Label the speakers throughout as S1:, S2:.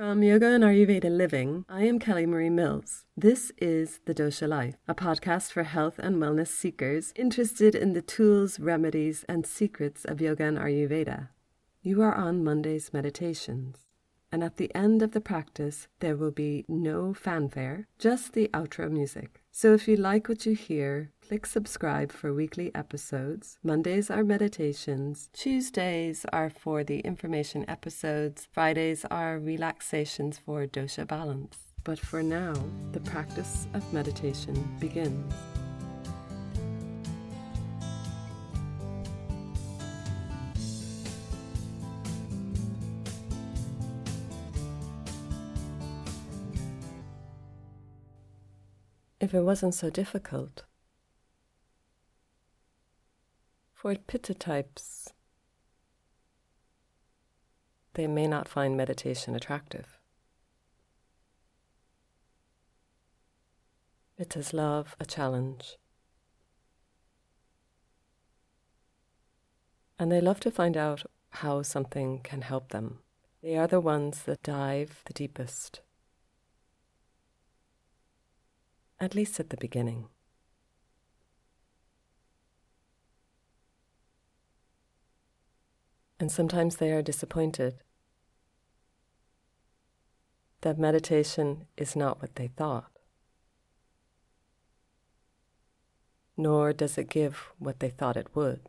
S1: From Yoga and Ayurveda Living, I am Kelly Marie Mills. This is The Dosha Life, a podcast for health and wellness seekers interested in the tools, remedies, and secrets of yoga and Ayurveda. You are on Monday's meditations, and at the end of the practice, there will be no fanfare, just the outro music. So if you like what you hear, click subscribe for weekly episodes. Mondays are meditations, Tuesdays are for the information episodes, Fridays are relaxations for dosha balance. But for now, the practice of meditation begins. If it wasn't so difficult, for pitta types, they may not find meditation attractive. It is love a challenge. And they love to find out how something can help them. They are the ones that dive the deepest. At least at the beginning. And sometimes they are disappointed that meditation is not what they thought, nor does it give what they thought it would.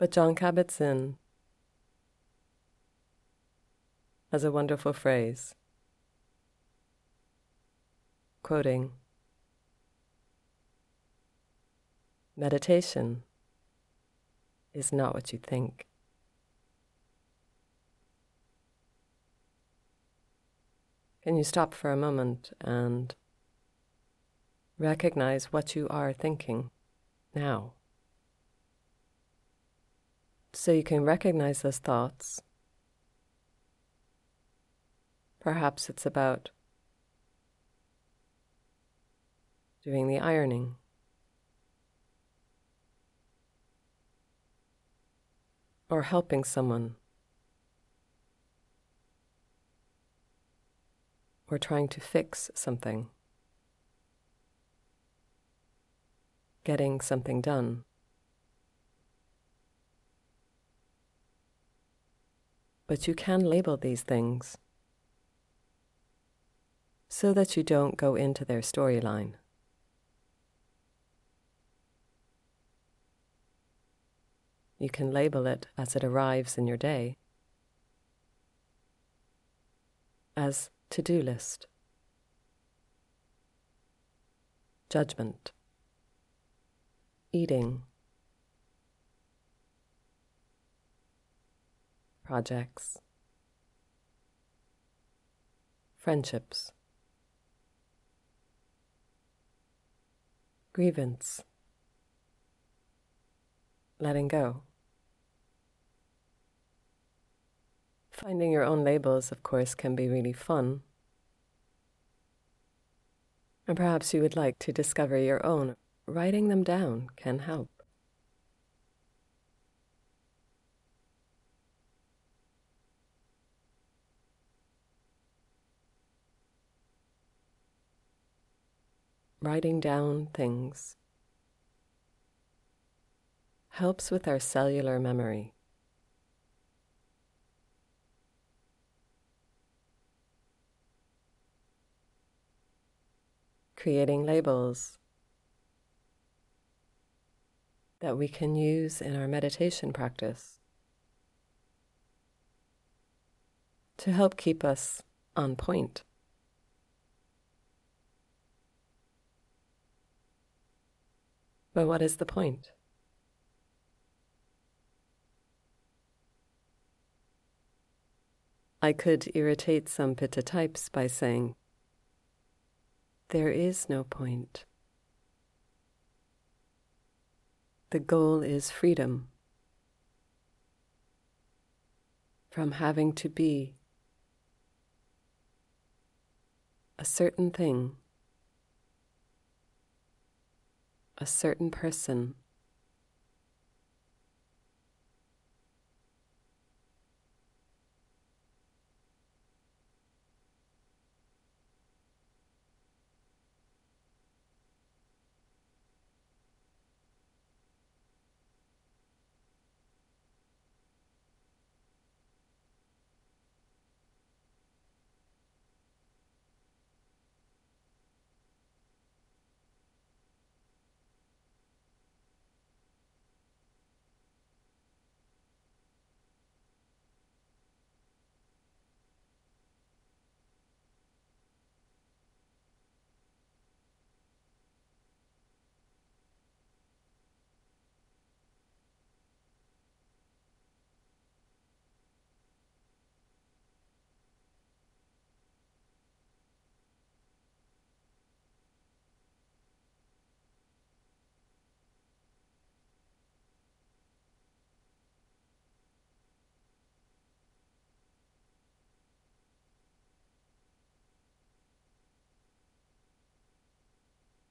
S1: But Jon Kabat-Zinn has a wonderful phrase, quoting Meditation is not what you think. Can you stop for a moment and recognize what you are thinking now? So you can recognize those thoughts. Perhaps it's about doing the ironing. Or helping someone. Or trying to fix something. Getting something done. But you can label these things so that you don't go into their storyline. You can label it as it arrives in your day as to do list, judgment, eating, projects, friendships, grievance, letting go. Finding your own labels, of course, can be really fun. And perhaps you would like to discover your own. Writing them down can help. Writing down things helps with our cellular memory. Creating labels that we can use in our meditation practice to help keep us on point. But what is the point? I could irritate some pitta types by saying, There is no point. The goal is freedom from having to be a certain thing a certain person.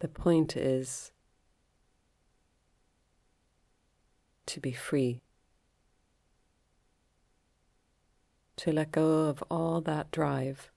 S1: The point is to be free, to let go of all that drive.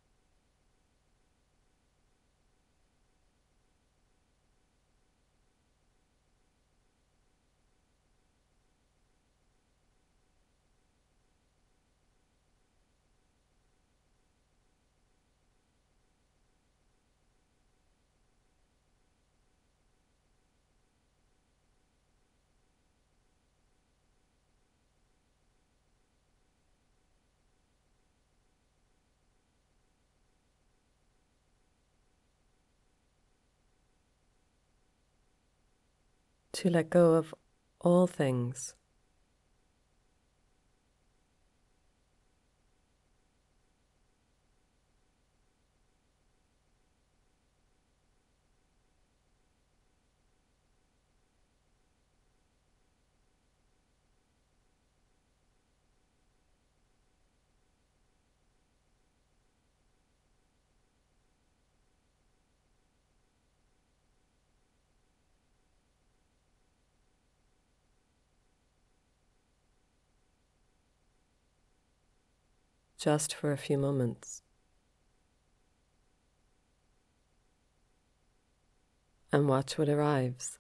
S1: To let go of all things. Just for a few moments. And watch what arrives.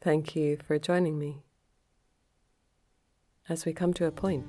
S1: Thank you for joining me. As we come to a point,